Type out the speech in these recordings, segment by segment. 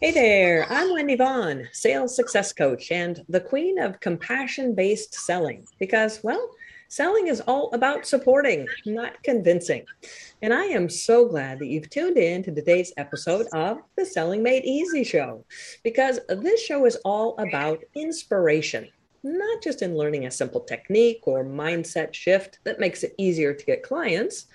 Hey there, I'm Wendy Vaughn, sales success coach and the queen of compassion based selling because, well, selling is all about supporting, not convincing. And I am so glad that you've tuned in to today's episode of the Selling Made Easy show because this show is all about inspiration, not just in learning a simple technique or mindset shift that makes it easier to get clients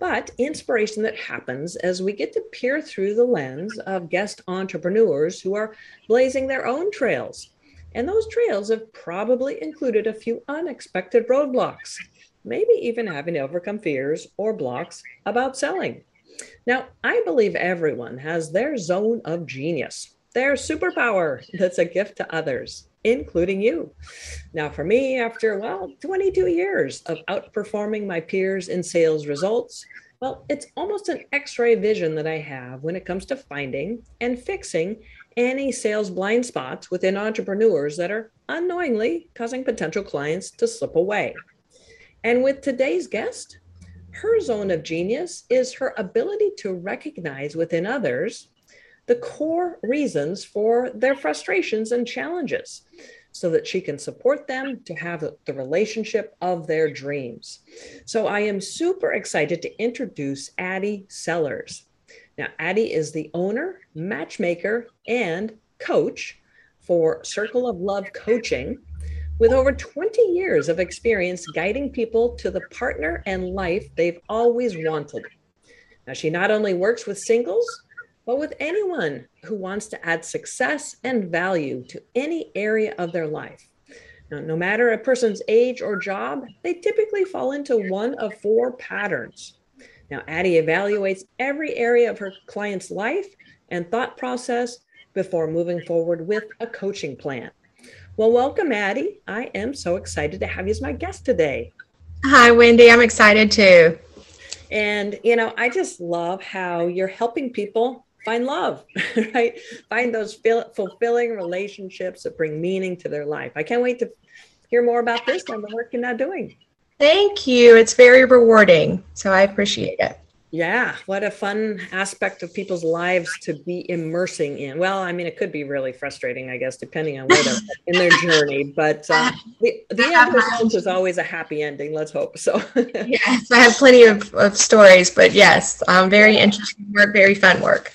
but inspiration that happens as we get to peer through the lens of guest entrepreneurs who are blazing their own trails. And those trails have probably included a few unexpected roadblocks, maybe even having to overcome fears or blocks about selling. Now, I believe everyone has their zone of genius, their superpower that's a gift to others including you. Now, for me, after, well, 22 years of outperforming my peers in sales results, well, it's almost an x ray vision that I have when it comes to finding and fixing any sales blind spots within entrepreneurs that are unknowingly causing potential clients to slip away. And with today's guest, her zone of genius is her ability to recognize within others the core reasons for their frustrations and challenges so that she can support them to have the relationship of their dreams. So I am super excited to introduce Addie Sellers. Now, Addie is the owner, matchmaker, and coach for Circle of Love Coaching with over 20 years of experience guiding people to the partner and life they've always wanted. Now, she not only works with singles, but with anyone who wants to add success and value to any area of their life. Now, no matter a person's age or job, they typically fall into one of four patterns. Now, Addie evaluates every area of her client's life and thought process before moving forward with a coaching plan. Well, welcome, Addie. I am so excited to have you as my guest today. Hi, Wendy. I'm excited too. And, you know, I just love how you're helping people find love, right? Find those fulfilling relationships that bring meaning to their life. I can't wait to hear more about this and the work you're now doing. Thank you. It's very rewarding. So I appreciate it. Yeah, what a fun aspect of people's lives to be immersing in. Well, I mean, it could be really frustrating, I guess, depending on where they're in their journey. But uh, the, the end result is always a happy ending. Let's hope so. yes, I have plenty of, of stories, but yes, um, very interesting work, very fun work.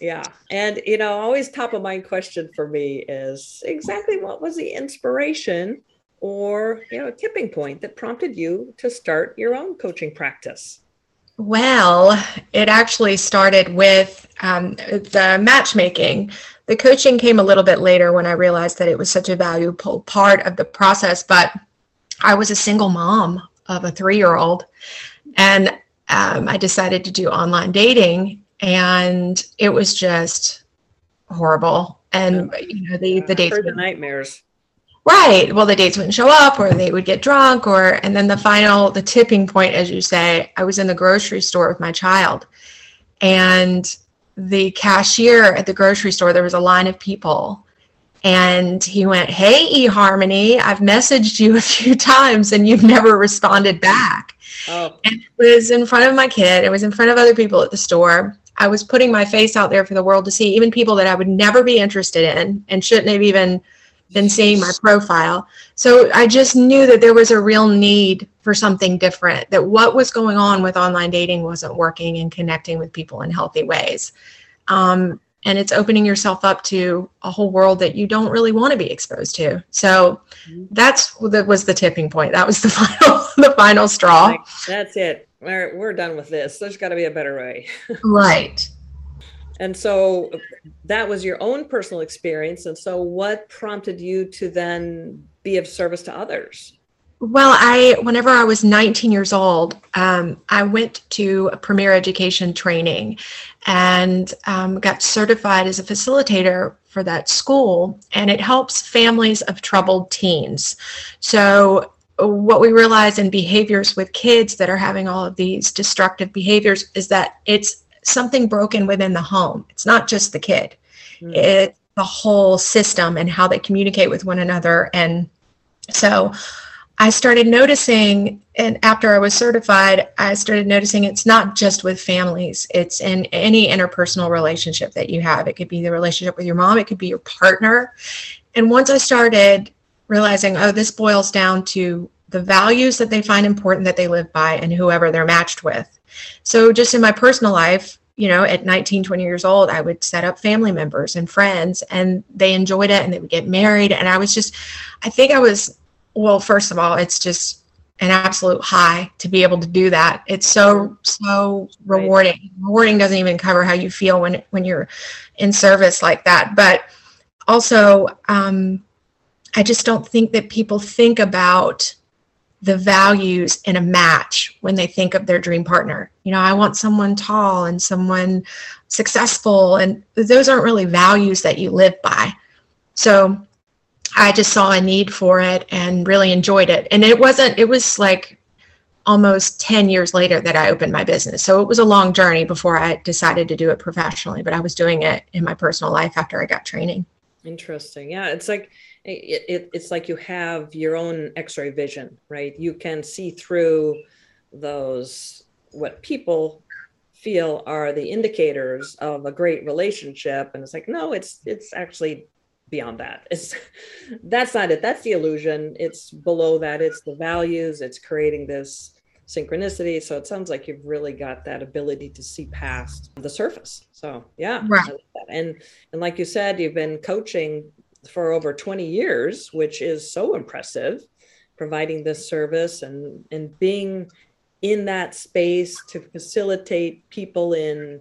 Yeah. And, you know, always top of mind question for me is exactly what was the inspiration or, you know, a tipping point that prompted you to start your own coaching practice? Well, it actually started with um, the matchmaking. The coaching came a little bit later when I realized that it was such a valuable part of the process. But I was a single mom of a three year old, and um, I decided to do online dating and it was just horrible. And you know, the the dates the nightmares. Right. Well, the dates wouldn't show up, or they would get drunk, or and then the final, the tipping point, as you say, I was in the grocery store with my child, and the cashier at the grocery store, there was a line of people, and he went, "Hey, eHarmony, I've messaged you a few times, and you've never responded back." Oh. And it was in front of my kid. It was in front of other people at the store. I was putting my face out there for the world to see, even people that I would never be interested in and shouldn't have even been seeing my profile. So I just knew that there was a real need for something different, that what was going on with online dating wasn't working and connecting with people in healthy ways. Um, and it's opening yourself up to a whole world that you don't really want to be exposed to. So that's that was the tipping point. That was the final the final straw. That's it we're, we're done with this. There's got to be a better way. right. And so that was your own personal experience. And so what prompted you to then be of service to others? Well, I whenever I was 19 years old, um, I went to a premier education training and um, got certified as a facilitator for that school, and it helps families of troubled teens. So what we realize in behaviors with kids that are having all of these destructive behaviors is that it's something broken within the home. It's not just the kid, mm. it's the whole system and how they communicate with one another. And so I started noticing, and after I was certified, I started noticing it's not just with families, it's in any interpersonal relationship that you have. It could be the relationship with your mom, it could be your partner. And once I started realizing, oh, this boils down to the values that they find important that they live by and whoever they're matched with. So, just in my personal life, you know, at 19, 20 years old, I would set up family members and friends, and they enjoyed it and they would get married. And I was just, I think I was well, first of all, it's just an absolute high to be able to do that. It's so so rewarding. Right. Rewarding doesn't even cover how you feel when when you're in service like that. But also, um, I just don't think that people think about the values in a match when they think of their dream partner. You know, I want someone tall and someone successful, and those aren't really values that you live by. So I just saw a need for it and really enjoyed it. And it wasn't, it was like almost 10 years later that I opened my business. So it was a long journey before I decided to do it professionally, but I was doing it in my personal life after I got training. Interesting. Yeah. It's like, it, it, it's like you have your own x-ray vision, right? You can see through those, what people feel are the indicators of a great relationship. And it's like, no, it's, it's actually beyond that. It's that's not it. That's the illusion. It's below that. It's the values. It's creating this synchronicity. So it sounds like you've really got that ability to see past the surface. So yeah, right. and and like you said, you've been coaching for over 20 years, which is so impressive, providing this service and and being in that space to facilitate people in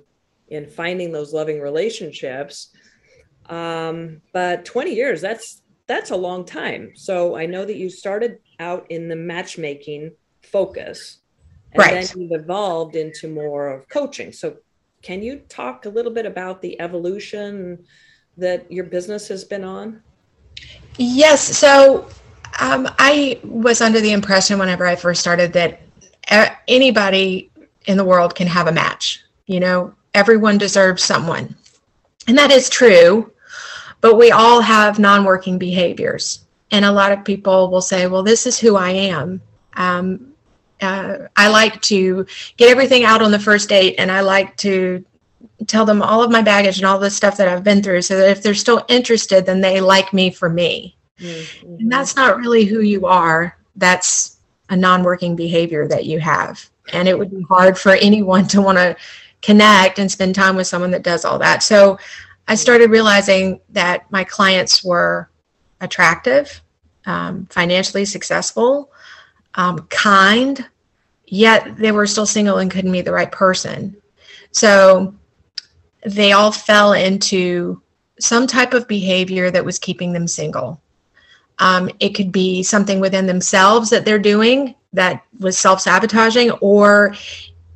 in finding those loving relationships um, but 20 years, that's that's a long time. So I know that you started out in the matchmaking focus and right. then you've evolved into more of coaching. So can you talk a little bit about the evolution that your business has been on? Yes. So um, I was under the impression whenever I first started that uh, anybody in the world can have a match. You know, everyone deserves someone. And that is true but we all have non working behaviors. And a lot of people will say, well, this is who I am. Um, uh, I like to get everything out on the first date and I like to tell them all of my baggage and all the stuff that I've been through so that if they're still interested, then they like me for me. Mm-hmm. And that's not really who you are. That's a non working behavior that you have. And it would be hard for anyone to want to connect and spend time with someone that does all that. So I started realizing that my clients were attractive, um, financially successful, um, kind, yet they were still single and couldn't meet the right person. So they all fell into some type of behavior that was keeping them single. Um, it could be something within themselves that they're doing that was self sabotaging, or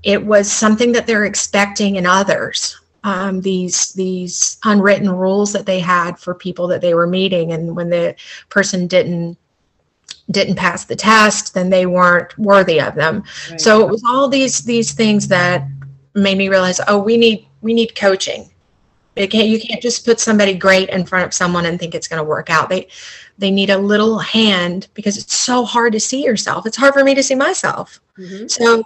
it was something that they're expecting in others um, these these unwritten rules that they had for people that they were meeting, and when the person didn't didn't pass the test, then they weren't worthy of them. Right. So it was all these these things that made me realize, oh, we need we need coaching. Can't, you can't just put somebody great in front of someone and think it's going to work out. They they need a little hand because it's so hard to see yourself. It's hard for me to see myself. Mm-hmm. So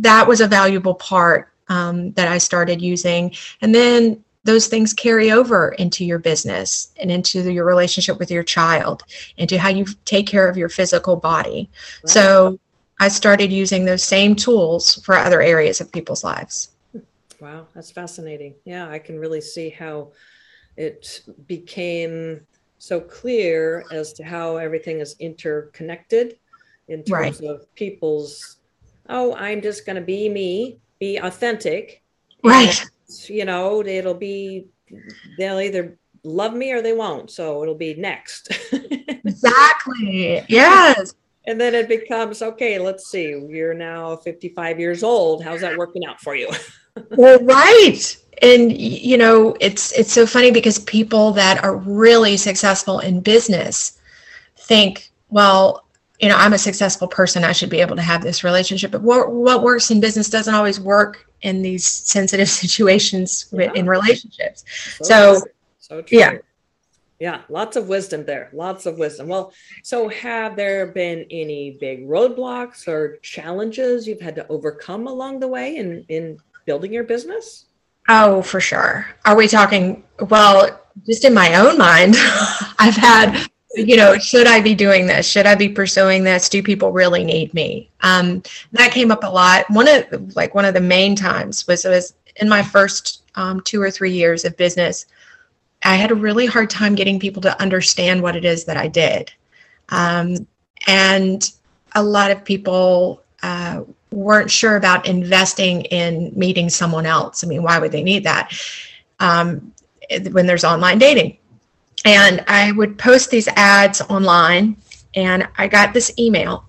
that was a valuable part um, that I started using. And then those things carry over into your business and into your relationship with your child, into how you take care of your physical body. Right. So I started using those same tools for other areas of people's lives. Wow, that's fascinating. Yeah, I can really see how it became so clear as to how everything is interconnected in terms right. of people's, oh, I'm just going to be me be authentic. Right. And, you know, it'll be, they'll either love me or they won't. So it'll be next. exactly. Yes. And then it becomes okay, let's see, you're now 55 years old. How's that working out for you? well, right. And you know, it's it's so funny because people that are really successful in business think, well, you know, I'm a successful person. I should be able to have this relationship. But what, what works in business doesn't always work in these sensitive situations yeah. in relationships. So, so, so yeah. Yeah, lots of wisdom there. Lots of wisdom. Well, so have there been any big roadblocks or challenges you've had to overcome along the way in in building your business? Oh, for sure. Are we talking well, just in my own mind, I've had you know, should I be doing this? Should I be pursuing this? Do people really need me? Um, that came up a lot. One of like one of the main times was was in my first um, two or three years of business. I had a really hard time getting people to understand what it is that I did, um, and a lot of people uh, weren't sure about investing in meeting someone else. I mean, why would they need that um, when there's online dating? and I would post these ads online, and I got this email,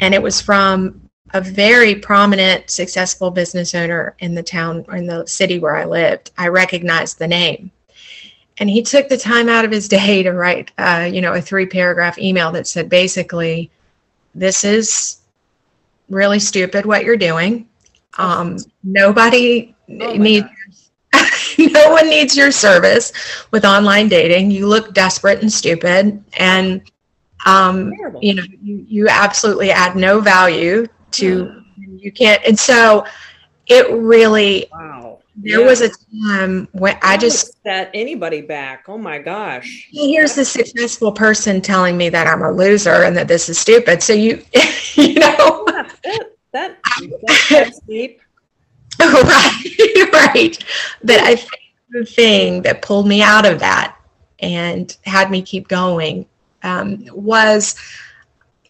and it was from a very prominent, successful business owner in the town or in the city where I lived. I recognized the name. And he took the time out of his day to write, uh, you know, a three paragraph email that said basically, this is really stupid what you're doing. Um, nobody oh needs no one needs your service with online dating. You look desperate and stupid, and um, you know you, you absolutely add no value to. You can't, and so it really. Wow. There yeah. was a time when I just set anybody back. Oh my gosh! Here's the successful person telling me that I'm a loser and that this is stupid. So you, you know, that, that, that that's deep. right, right. But I think the thing that pulled me out of that and had me keep going um, was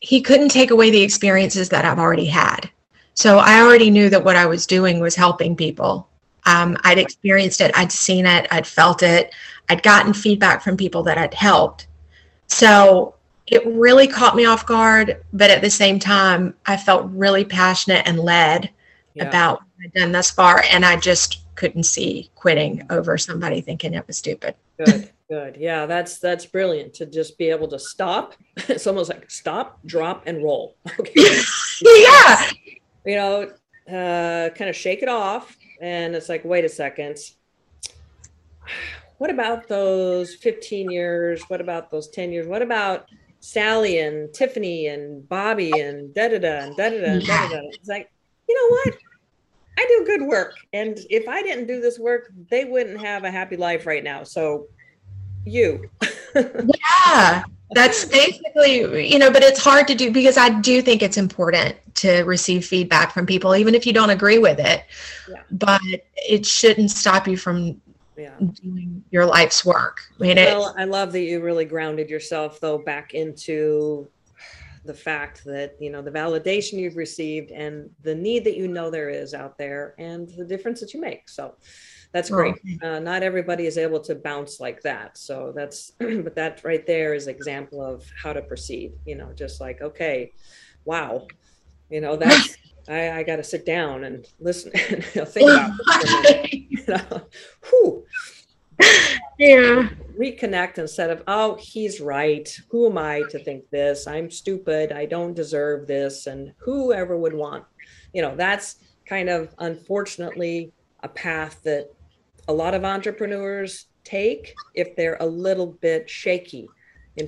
he couldn't take away the experiences that I've already had. So I already knew that what I was doing was helping people. Um, I'd experienced it, I'd seen it, I'd felt it, I'd gotten feedback from people that I'd helped. So it really caught me off guard, but at the same time, I felt really passionate and led yeah. about what I'd done thus far. And I just couldn't see quitting over somebody thinking it was stupid. Good, good. Yeah, that's that's brilliant to just be able to stop. It's almost like stop, drop, and roll. Okay. yeah. You know, uh, kind of shake it off, and it's like, wait a second. What about those 15 years? What about those 10 years? What about Sally and Tiffany and Bobby and da da da and da da da da da? It's like, you know what? I do good work. And if I didn't do this work, they wouldn't have a happy life right now. So you. yeah. That's basically, you know, but it's hard to do because I do think it's important to receive feedback from people, even if you don't agree with it. Yeah. But it shouldn't stop you from yeah. doing your life's work. I mean, well, I love that you really grounded yourself though back into the fact that you know the validation you've received and the need that you know there is out there and the difference that you make. So that's great. Uh, not everybody is able to bounce like that. So that's but that right there is example of how to proceed you know just like okay wow you know that's I, I got to sit down and listen and think about it. you know, whew. Yeah. reconnect instead of oh he's right. Who am i to think this? I'm stupid. I don't deserve this. And whoever would want you know that's kind of unfortunately a path that a lot of entrepreneurs take if they're a little bit shaky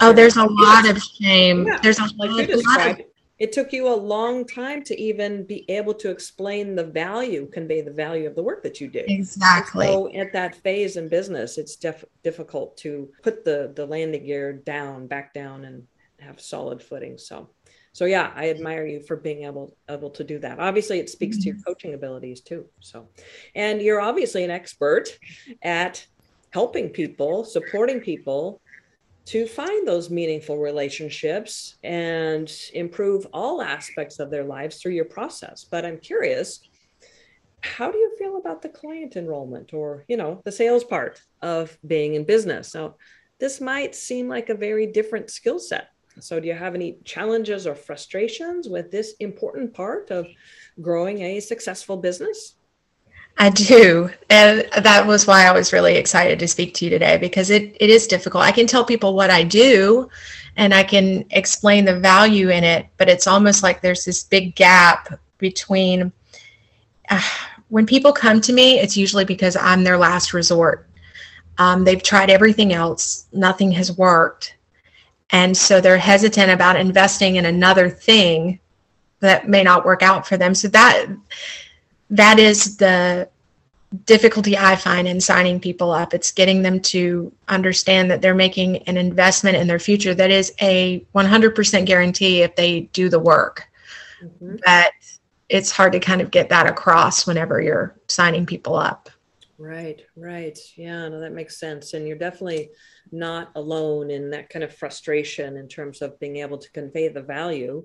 oh there's a lot of shame. Yeah, there's a, like lot, a lot of it took you a long time to even be able to explain the value convey the value of the work that you do. exactly so at that phase in business it's def- difficult to put the the landing gear down back down and have solid footing so so yeah i admire you for being able able to do that obviously it speaks mm-hmm. to your mm-hmm. coaching abilities too so and you're obviously an expert at helping people supporting people to find those meaningful relationships and improve all aspects of their lives through your process. But I'm curious, how do you feel about the client enrollment or, you know, the sales part of being in business? So this might seem like a very different skill set. So do you have any challenges or frustrations with this important part of growing a successful business? I do. And that was why I was really excited to speak to you today because it, it is difficult. I can tell people what I do and I can explain the value in it, but it's almost like there's this big gap between uh, when people come to me, it's usually because I'm their last resort. Um, they've tried everything else, nothing has worked. And so they're hesitant about investing in another thing that may not work out for them. So that that is the difficulty I find in signing people up. It's getting them to understand that they're making an investment in their future that is a 100% guarantee if they do the work. Mm-hmm. But it's hard to kind of get that across whenever you're signing people up. Right, right. Yeah, no, that makes sense. And you're definitely not alone in that kind of frustration in terms of being able to convey the value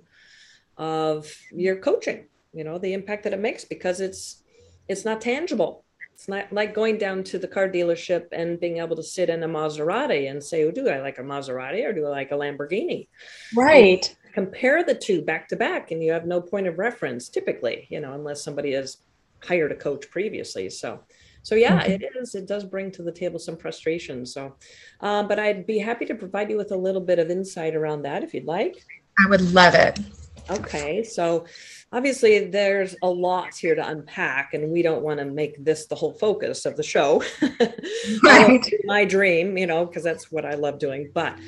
of your coaching, you know, the impact that it makes because it's it's not tangible. It's not like going down to the car dealership and being able to sit in a Maserati and say, oh, do I like a Maserati or do I like a Lamborghini? Right. And compare the two back to back and you have no point of reference typically, you know, unless somebody has hired a coach previously. So so yeah, mm-hmm. it is. It does bring to the table some frustration. So, uh, but I'd be happy to provide you with a little bit of insight around that if you'd like. I would love it. Okay, so obviously there's a lot here to unpack, and we don't want to make this the whole focus of the show. right. My dream, you know, because that's what I love doing. But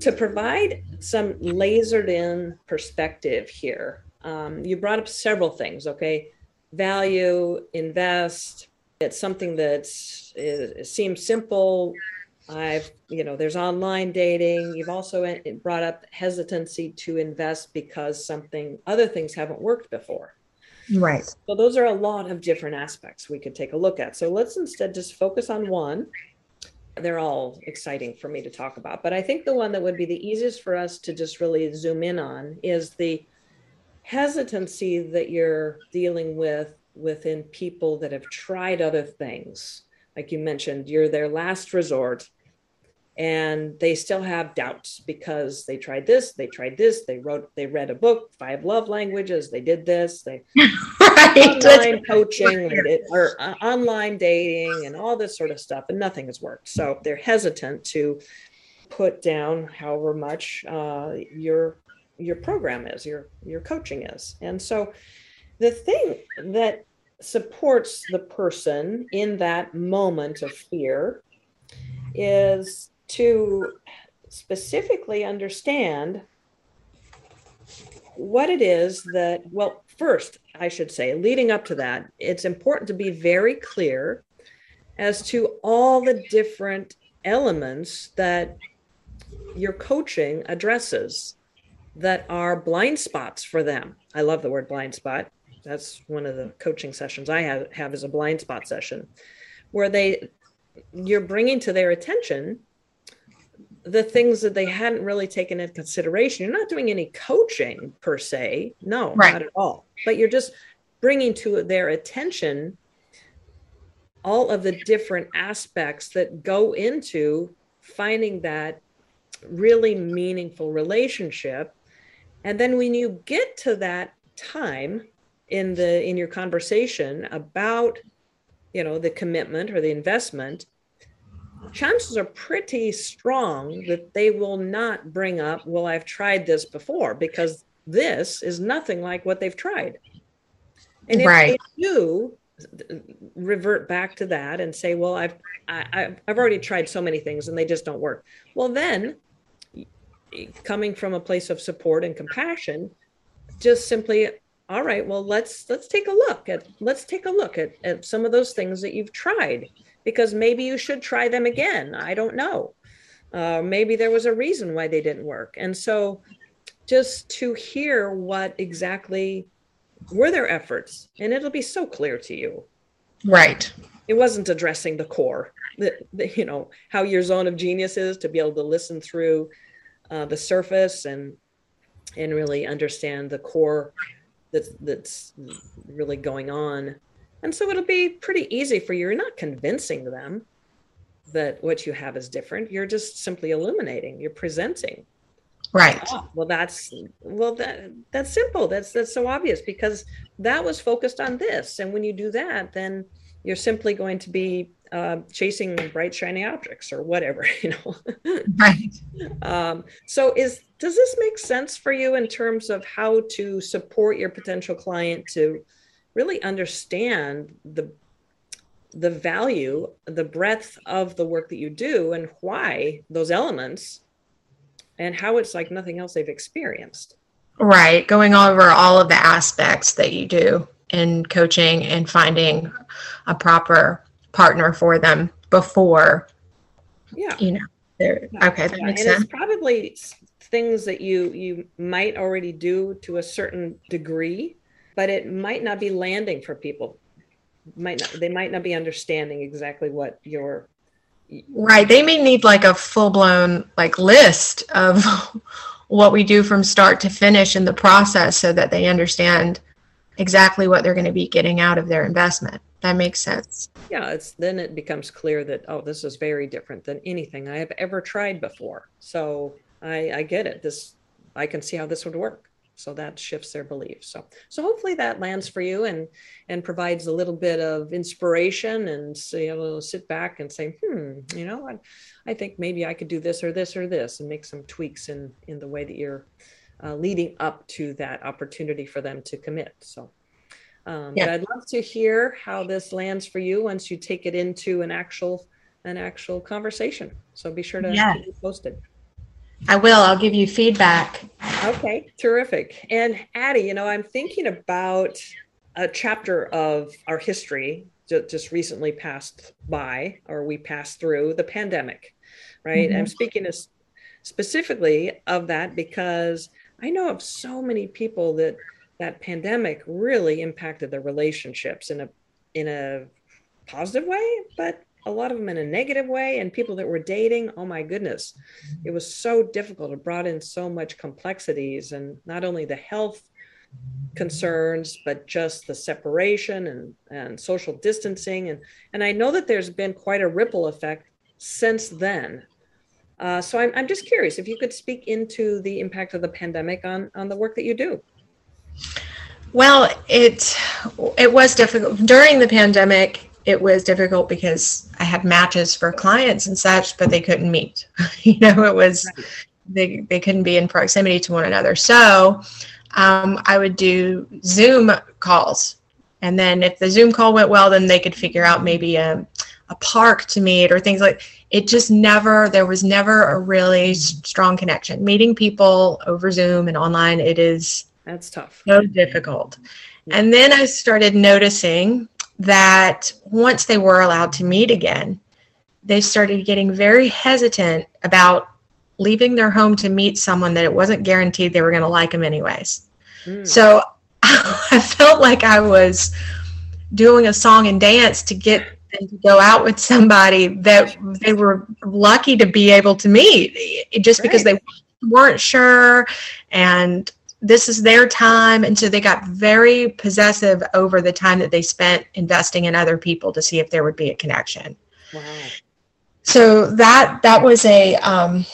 to provide some lasered in perspective here, um, you brought up several things. Okay, value, invest, it's something that seems simple. I've, you know, there's online dating. You've also uh, brought up hesitancy to invest because something, other things haven't worked before. Right. So those are a lot of different aspects we could take a look at. So let's instead just focus on one. They're all exciting for me to talk about, but I think the one that would be the easiest for us to just really zoom in on is the hesitancy that you're dealing with within people that have tried other things. Like you mentioned, you're their last resort and they still have doubts because they tried this, they tried this, they wrote, they read a book, five love languages, they did this, they right. online coaching did, or uh, online dating and all this sort of stuff, and nothing has worked. So they're hesitant to put down however much uh, your your program is, your your coaching is, and so the thing that supports the person in that moment of fear is to specifically understand what it is that, well, first, I should say, leading up to that, it's important to be very clear as to all the different elements that your coaching addresses that are blind spots for them. I love the word blind spot that's one of the coaching sessions I have, have is a blind spot session where they you're bringing to their attention the things that they hadn't really taken into consideration. You're not doing any coaching per se, no, right. not at all. But you're just bringing to their attention all of the different aspects that go into finding that really meaningful relationship. And then when you get to that time in the in your conversation about you know the commitment or the investment chances are pretty strong that they will not bring up well i've tried this before because this is nothing like what they've tried. And if right. they do revert back to that and say well i've I, i've already tried so many things and they just don't work. Well then coming from a place of support and compassion just simply all right well let's let's take a look at let's take a look at, at some of those things that you've tried because maybe you should try them again. I don't know. Uh, maybe there was a reason why they didn't work. And so just to hear what exactly were their efforts and it'll be so clear to you. Right. It wasn't addressing the core the, the you know how your zone of genius is to be able to listen through uh, the surface and and really understand the core that's that's really going on and so it'll be pretty easy for you. You're not convincing them that what you have is different. You're just simply illuminating. You're presenting. Right. Oh, well that's well that that's simple. That's that's so obvious because that was focused on this. And when you do that then you're simply going to be uh, chasing bright shiny objects or whatever you know? Right. Um, so is does this make sense for you in terms of how to support your potential client to really understand the the value, the breadth of the work that you do, and why those elements, and how it's like nothing else they've experienced. Right. Going over all of the aspects that you do in coaching and finding a proper partner for them before. Yeah. You know, they're yeah. okay. That yeah. makes and sense. It's probably things that you you might already do to a certain degree, but it might not be landing for people. Might not they might not be understanding exactly what your right. They may need like a full blown like list of what we do from start to finish in the process so that they understand exactly what they're going to be getting out of their investment. That makes sense. Yeah, it's then it becomes clear that oh, this is very different than anything I have ever tried before. So I, I get it. This I can see how this would work. So that shifts their beliefs. So so hopefully that lands for you and and provides a little bit of inspiration and so you know sit back and say, hmm, you know, I, I think maybe I could do this or this or this and make some tweaks in in the way that you're uh, leading up to that opportunity for them to commit. So um, yeah. But I'd love to hear how this lands for you once you take it into an actual an actual conversation. So be sure to yeah. keep it posted. I will. I'll give you feedback. Okay, terrific. And Addie, you know, I'm thinking about a chapter of our history just recently passed by, or we passed through the pandemic, right? Mm-hmm. I'm speaking as specifically of that because I know of so many people that that pandemic really impacted their relationships in a in a positive way, but a lot of them in a negative way. And people that were dating, oh my goodness, it was so difficult. It brought in so much complexities and not only the health concerns, but just the separation and, and social distancing. And, and I know that there's been quite a ripple effect since then. Uh, so I'm, I'm just curious if you could speak into the impact of the pandemic on, on the work that you do. Well, it it was difficult during the pandemic. It was difficult because I had matches for clients and such, but they couldn't meet. you know, it was they they couldn't be in proximity to one another. So um, I would do Zoom calls, and then if the Zoom call went well, then they could figure out maybe a a park to meet or things like. It just never there was never a really strong connection. Meeting people over Zoom and online, it is that's tough. So difficult. And then I started noticing that once they were allowed to meet again, they started getting very hesitant about leaving their home to meet someone that it wasn't guaranteed they were going to like them anyways. Mm. So I felt like I was doing a song and dance to get them to go out with somebody that they were lucky to be able to meet just right. because they weren't sure and this is their time. And so they got very possessive over the time that they spent investing in other people to see if there would be a connection. Wow. so that that was a um,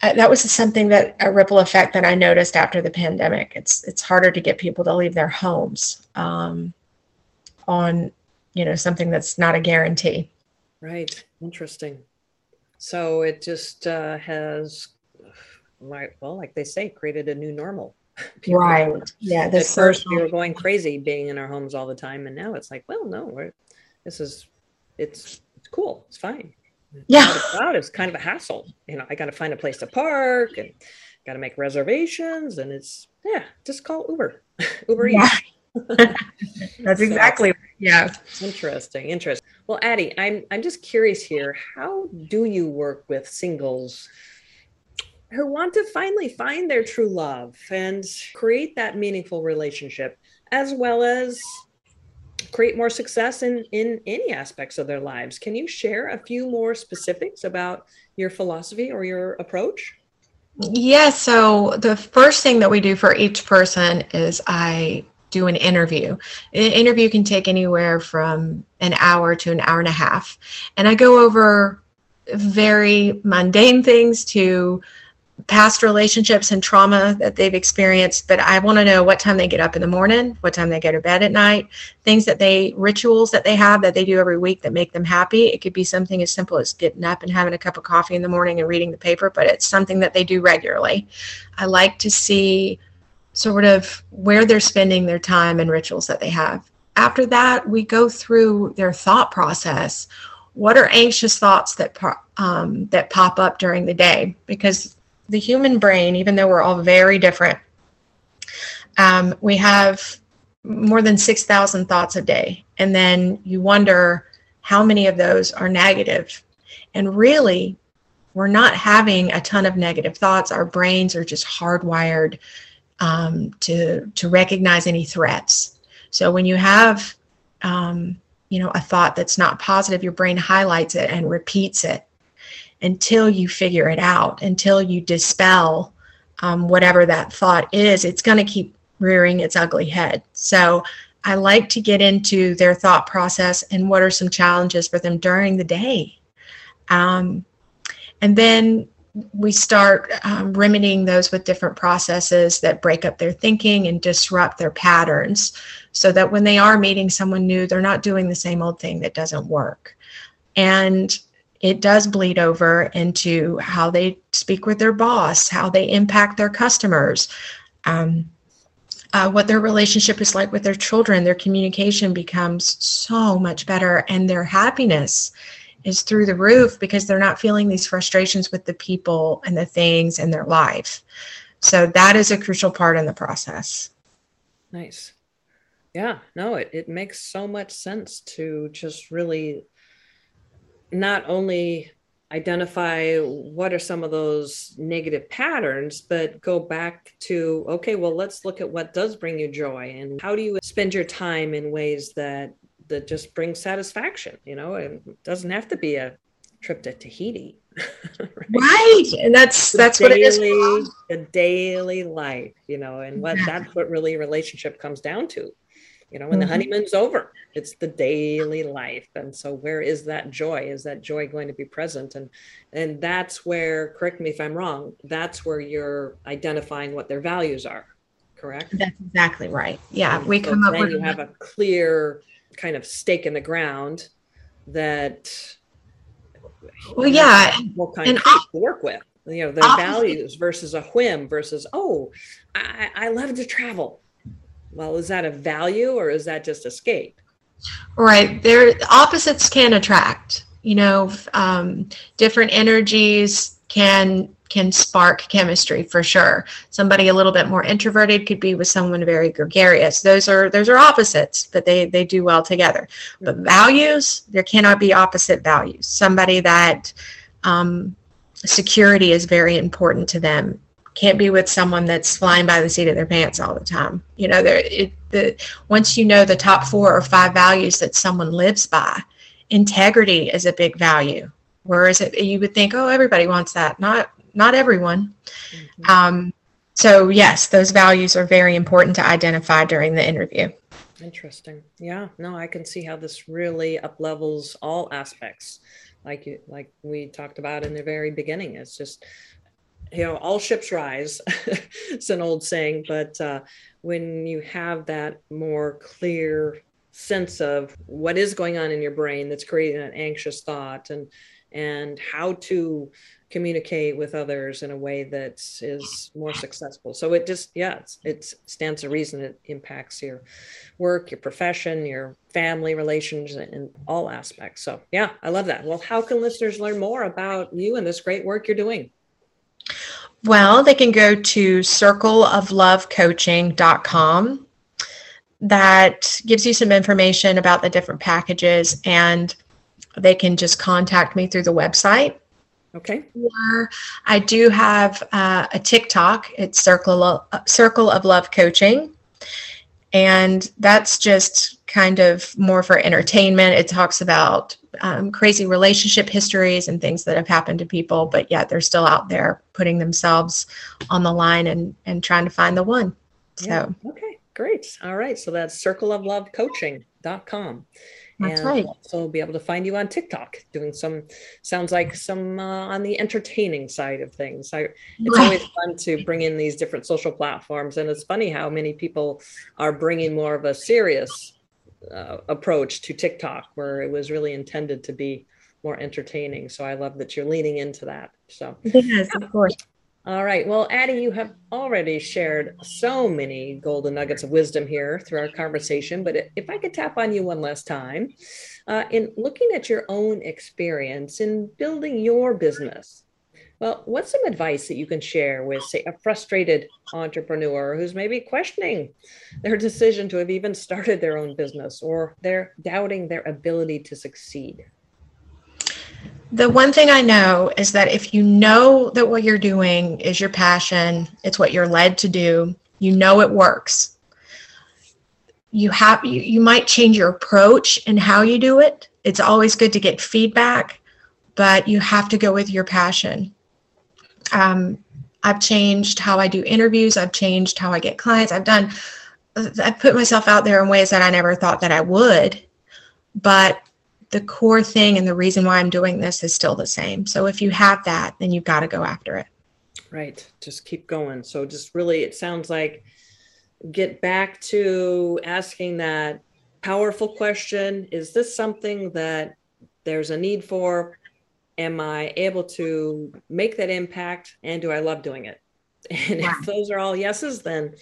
uh, that was something that a ripple effect that i noticed after the pandemic. It's it's harder to get people to leave their homes um, on you know something that's not a guarantee. Right. Interesting. So it just uh, has well like they say created a new normal People right. Yeah. At first, we were going crazy being in our homes all the time, and now it's like, well, no, we're, this is it's it's cool. It's fine. Yeah. It's, it's kind of a hassle. You know, I got to find a place to park and got to make reservations, and it's yeah, just call Uber. Uber yeah. That's exactly so, yeah. Interesting. Interesting. Well, Addie, I'm I'm just curious here. How do you work with singles who want to finally find their true love and create that meaningful relationship, as well as create more success in, in any aspects of their lives. Can you share a few more specifics about your philosophy or your approach? Yes. So the first thing that we do for each person is I do an interview. An interview can take anywhere from an hour to an hour and a half. And I go over very mundane things to past relationships and trauma that they've experienced but i want to know what time they get up in the morning what time they go to bed at night things that they rituals that they have that they do every week that make them happy it could be something as simple as getting up and having a cup of coffee in the morning and reading the paper but it's something that they do regularly i like to see sort of where they're spending their time and rituals that they have after that, we go through their thought process. What are anxious thoughts that um, that pop up during the day? Because the human brain, even though we're all very different, um, we have more than 6,000 thoughts a day. And then you wonder how many of those are negative. And really, we're not having a ton of negative thoughts. Our brains are just hardwired um, to, to recognize any threats. So when you have, um, you know, a thought that's not positive, your brain highlights it and repeats it until you figure it out, until you dispel um, whatever that thought is. It's going to keep rearing its ugly head. So I like to get into their thought process and what are some challenges for them during the day. Um, and then we start um, remedying those with different processes that break up their thinking and disrupt their patterns so that when they are meeting someone new, they're not doing the same old thing that doesn't work. And it does bleed over into how they speak with their boss, how they impact their customers. Um, uh, what their relationship is like with their children, their communication becomes so much better, and their happiness is through the roof because they're not feeling these frustrations with the people and the things in their life. So that is a crucial part in the process. Nice. Yeah, no, it, it makes so much sense to just really not only identify what are some of those negative patterns, but go back to, okay, well, let's look at what does bring you joy and how do you spend your time in ways that that just bring satisfaction, you know, and it doesn't have to be a trip to Tahiti. right? right. And that's the that's daily, what it is. The daily life, you know, and what that's what really relationship comes down to you know when mm-hmm. the honeymoon's over it's the daily life. And so where is that joy? Is that joy going to be present? And and that's where correct me if i'm wrong that's where you're identifying what their values are correct? That's exactly right. Yeah and we so come up with you have a clear kind of stake in the ground that well yeah more concrete to work with you know their values versus a whim versus oh I, I love to travel well, is that a value or is that just escape? Right. There, opposites can attract. You know, um, different energies can can spark chemistry for sure. Somebody a little bit more introverted could be with someone very gregarious. Those are those are opposites, but they they do well together. But values, there cannot be opposite values. Somebody that um, security is very important to them can't be with someone that's flying by the seat of their pants all the time. You know, there it, the once you know the top four or five values that someone lives by, integrity is a big value. Whereas it, you would think, oh, everybody wants that. Not not everyone. Mm-hmm. Um, so yes, those values are very important to identify during the interview. Interesting. Yeah. No, I can see how this really up levels all aspects, like you, like we talked about in the very beginning. It's just you know all ships rise. It's an old saying but uh, when you have that more clear sense of what is going on in your brain that's creating an anxious thought and and how to communicate with others in a way that is more successful. So it just yeah it stands to reason it impacts your work your profession your family relations and all aspects. So yeah i love that. Well how can listeners learn more about you and this great work you're doing well, they can go to circleoflovecoaching.com. That gives you some information about the different packages, and they can just contact me through the website. Okay. Or I do have uh, a TikTok. It's Circle of, Circle of Love Coaching, and that's just kind of more for entertainment. It talks about um, crazy relationship histories and things that have happened to people, but yet they're still out there putting themselves on the line and and trying to find the one. So yeah. okay, great. All right. So that's circleoflovecoaching.com. That's and right. also be able to find you on TikTok doing some sounds like some uh, on the entertaining side of things. I, it's right. always fun to bring in these different social platforms, and it's funny how many people are bringing more of a serious uh, approach to TikTok, where it was really intended to be more entertaining. So I love that you're leaning into that. So yes, of course. All right. Well, Addie, you have already shared so many golden nuggets of wisdom here through our conversation. But if I could tap on you one last time, uh, in looking at your own experience in building your business, well, what's some advice that you can share with, say, a frustrated entrepreneur who's maybe questioning their decision to have even started their own business or they're doubting their ability to succeed? The one thing I know is that if you know that what you're doing is your passion, it's what you're led to do, you know it works. You have you, you might change your approach and how you do it. It's always good to get feedback, but you have to go with your passion. Um, I've changed how I do interviews. I've changed how I get clients. I've done, I've put myself out there in ways that I never thought that I would. But the core thing and the reason why I'm doing this is still the same. So if you have that, then you've got to go after it. Right. Just keep going. So just really, it sounds like get back to asking that powerful question Is this something that there's a need for? Am I able to make that impact? And do I love doing it? And if those are all yeses, then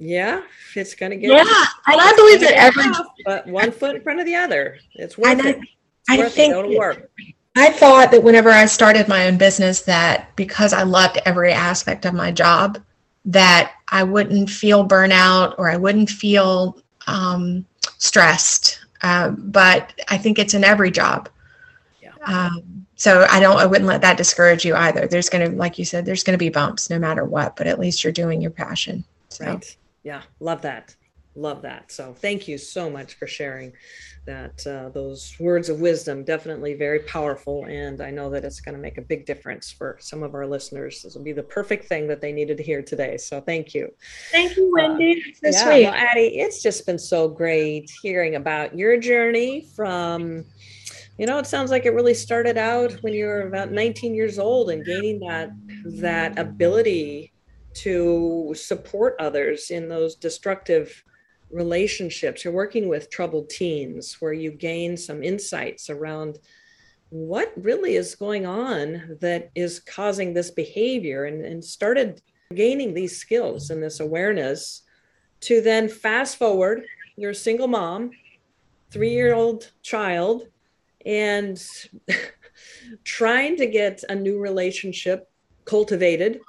yeah, it's going to get. Yeah, and I believe that every. But one foot in front of the other. It's worth I, it. It's I worth think it. It'll work. I thought that whenever I started my own business, that because I loved every aspect of my job, that I wouldn't feel burnout or I wouldn't feel um, stressed. Uh, but I think it's in every job. Yeah. Um, so I don't. I wouldn't let that discourage you either. There's going to, like you said, there's going to be bumps no matter what. But at least you're doing your passion. So. Right yeah love that love that so thank you so much for sharing that uh, those words of wisdom definitely very powerful and i know that it's going to make a big difference for some of our listeners this will be the perfect thing that they needed to hear today so thank you thank you wendy uh, yeah, well, addie it's just been so great hearing about your journey from you know it sounds like it really started out when you were about 19 years old and gaining that that ability to support others in those destructive relationships. You're working with troubled teens where you gain some insights around what really is going on that is causing this behavior and, and started gaining these skills and this awareness to then fast forward you're a single mom three year old child and trying to get a new relationship cultivated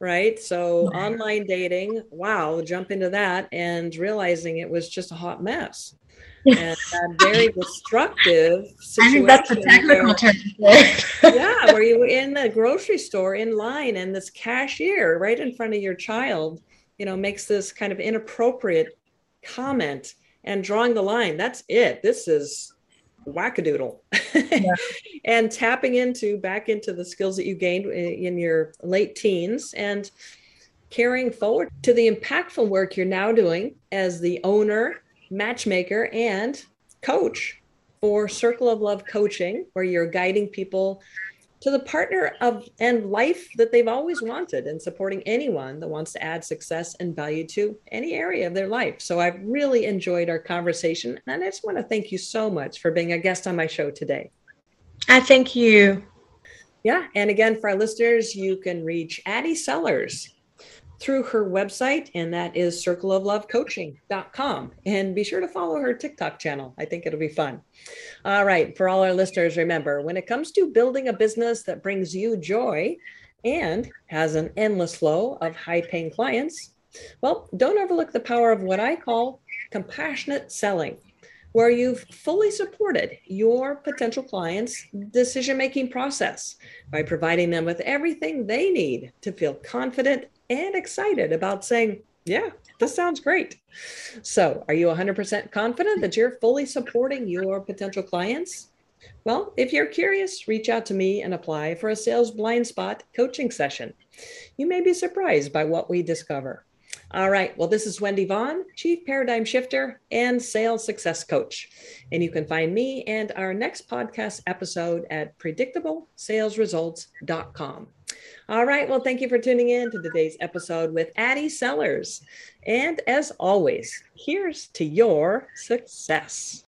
right? So online dating, wow, jump into that and realizing it was just a hot mess. and a very destructive situation. I think that's a technical term. yeah, where you were in the grocery store in line and this cashier right in front of your child, you know, makes this kind of inappropriate comment and drawing the line. That's it. This is wackadoodle yeah. and tapping into back into the skills that you gained in your late teens and carrying forward to the impactful work you're now doing as the owner, matchmaker, and coach for Circle of Love Coaching, where you're guiding people to the partner of and life that they've always wanted and supporting anyone that wants to add success and value to any area of their life. So I've really enjoyed our conversation and I just want to thank you so much for being a guest on my show today. I thank you. Yeah, and again for our listeners, you can reach Addie Sellers through her website, and that is circleoflovecoaching.com. And be sure to follow her TikTok channel. I think it'll be fun. All right, for all our listeners, remember when it comes to building a business that brings you joy and has an endless flow of high paying clients, well, don't overlook the power of what I call compassionate selling where you've fully supported your potential clients' decision making process by providing them with everything they need to feel confident and excited about saying, Yeah, this sounds great. So, are you 100% confident that you're fully supporting your potential clients? Well, if you're curious, reach out to me and apply for a sales blind spot coaching session. You may be surprised by what we discover. All right. Well, this is Wendy Vaughn, Chief Paradigm Shifter and Sales Success Coach. And you can find me and our next podcast episode at predictablesalesresults.com. All right. Well, thank you for tuning in to today's episode with Addie Sellers. And as always, here's to your success.